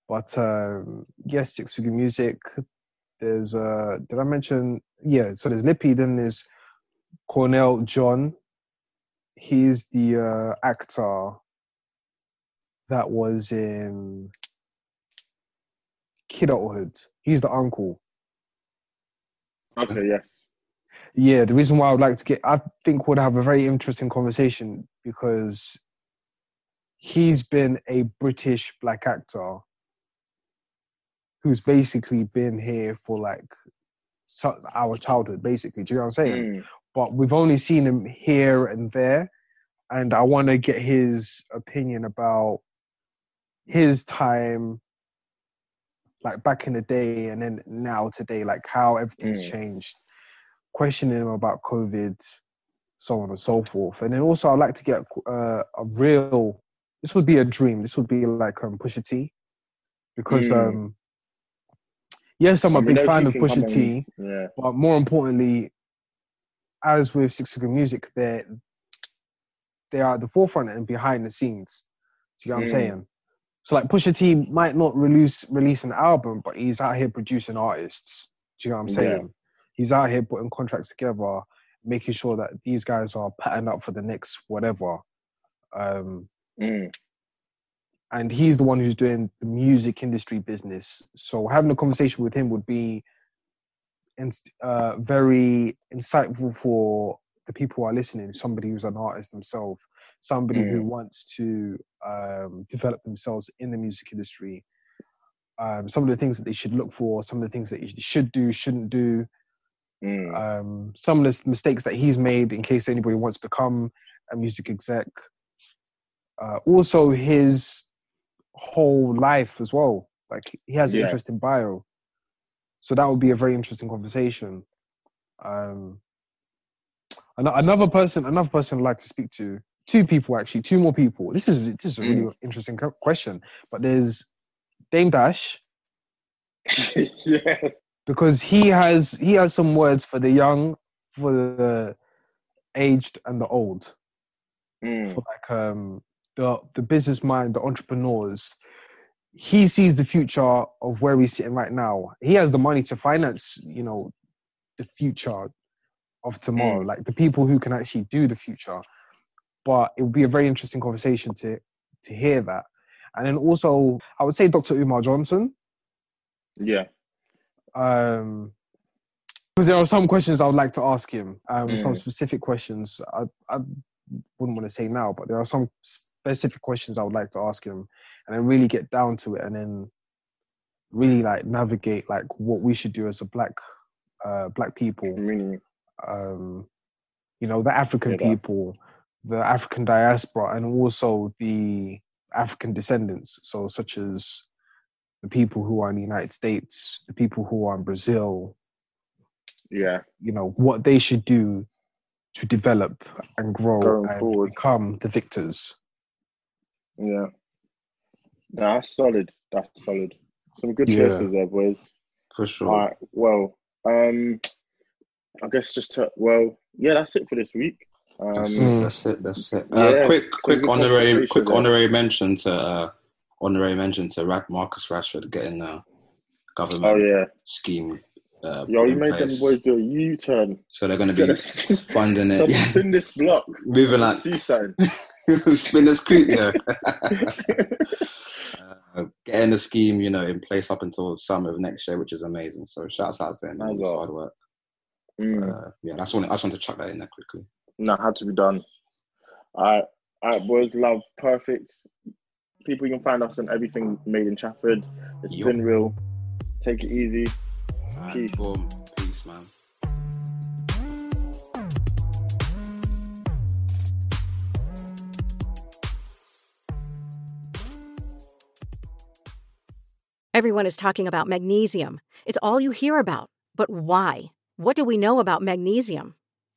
but um, yes, six figure music. There's uh, did I mention? Yeah, so there's Lippy. Then there's Cornell John. He's the uh, actor that was in Kidulthood. He's the uncle. Okay, yes. Yeah, the reason why I would like to get, I think would have a very interesting conversation because he's been a British black actor who's basically been here for like our childhood, basically. Do you know what I'm saying? Mm. But we've only seen him here and there, and I want to get his opinion about his time, like back in the day, and then now today, like how everything's Mm. changed. Questioning him about COVID, so on and so forth, and then also I'd like to get uh, a real. This would be a dream. This would be like um, Pusha T, because Mm. um, yes, I'm a big fan of Pusha T Yeah. but more importantly, as with Six Figure Music, they're they are at the forefront and behind the scenes. Do you know what I'm Mm. saying? So like Pusha T might not release release an album, but he's out here producing artists. Do you know what I'm Yeah. saying? He's out here putting contracts together, making sure that these guys are patterned up for the next whatever. Um, Mm. and he's the one who's doing the music industry business. So having a conversation with him would be ins- uh, very insightful for the people who are listening. Somebody who's an artist themselves, somebody who wants to um, develop themselves in the music industry. Um, some of the things that they should look for, some of the things that you should do, shouldn't do, Mm. um, some of the mistakes that he's made in case anybody wants to become a music exec. uh, also his whole life as well. Like he has an Yeah. interesting bio, so that would be a very interesting conversation. Um, another person, another person I'd like to speak to. Two people actually, two more people. This is this is a really interesting co- question. But there's Dame Dash [LAUGHS] yes. because he has he has some words for the young, for the aged, and the old. Mm. for like um the the business mind, the entrepreneurs. He sees the future of where we're sitting right now. He has the money to finance, you know, the future of tomorrow, like the people who can actually do the future. But it would be a very interesting conversation to to hear that. And then also, I would say Dr. Umar Johnson, Yeah. um, because there are some questions I would like to ask him, um, some Mm. specific questions. I, I wouldn't want to say now, but there are some specific questions I would like to ask him, and then really get down to it, and then really like navigate like what we should do as a black, uh, black people. Really. Um, you know, the African Yeah, people, the African diaspora, and also the African descendants. So, such as the people who are in the United States, the people who are in Brazil, Yeah. you know what they should do to develop and grow Going and forward. become the victors. Yeah. That's solid. That's solid. Some good Yeah. choices there, boys. For sure. All right. Well, um, I guess just to well, yeah, that's it for this week. Um, That's it. That's it. That's it. Uh, Yeah, quick, quick honorary, quick there. honorary mention to uh, honorary mention to Ra- Marcus Rashford getting a government oh yeah, scheme. Uh, yo, you made them place. boys do a U-turn. So they're going [LAUGHS] to be [LAUGHS] funding So it. spin this block. [LAUGHS] Moving like See sign. spinners creek, yeah. uh, getting the scheme, you know, in place up until the summer of next year, which is amazing. So shouts out to them. Nice It's one. hard work. Mm. Uh, yeah, that's one. I just want to chuck that in there quickly. No, had to be done. All right, all right, boys. Love, perfect. People, you can find us on everything made in Trafford. It's Yup. been real. Take it easy. Peace. Boom. Peace, man. Everyone is talking about magnesium. It's all you hear about. But why? What do we know about magnesium?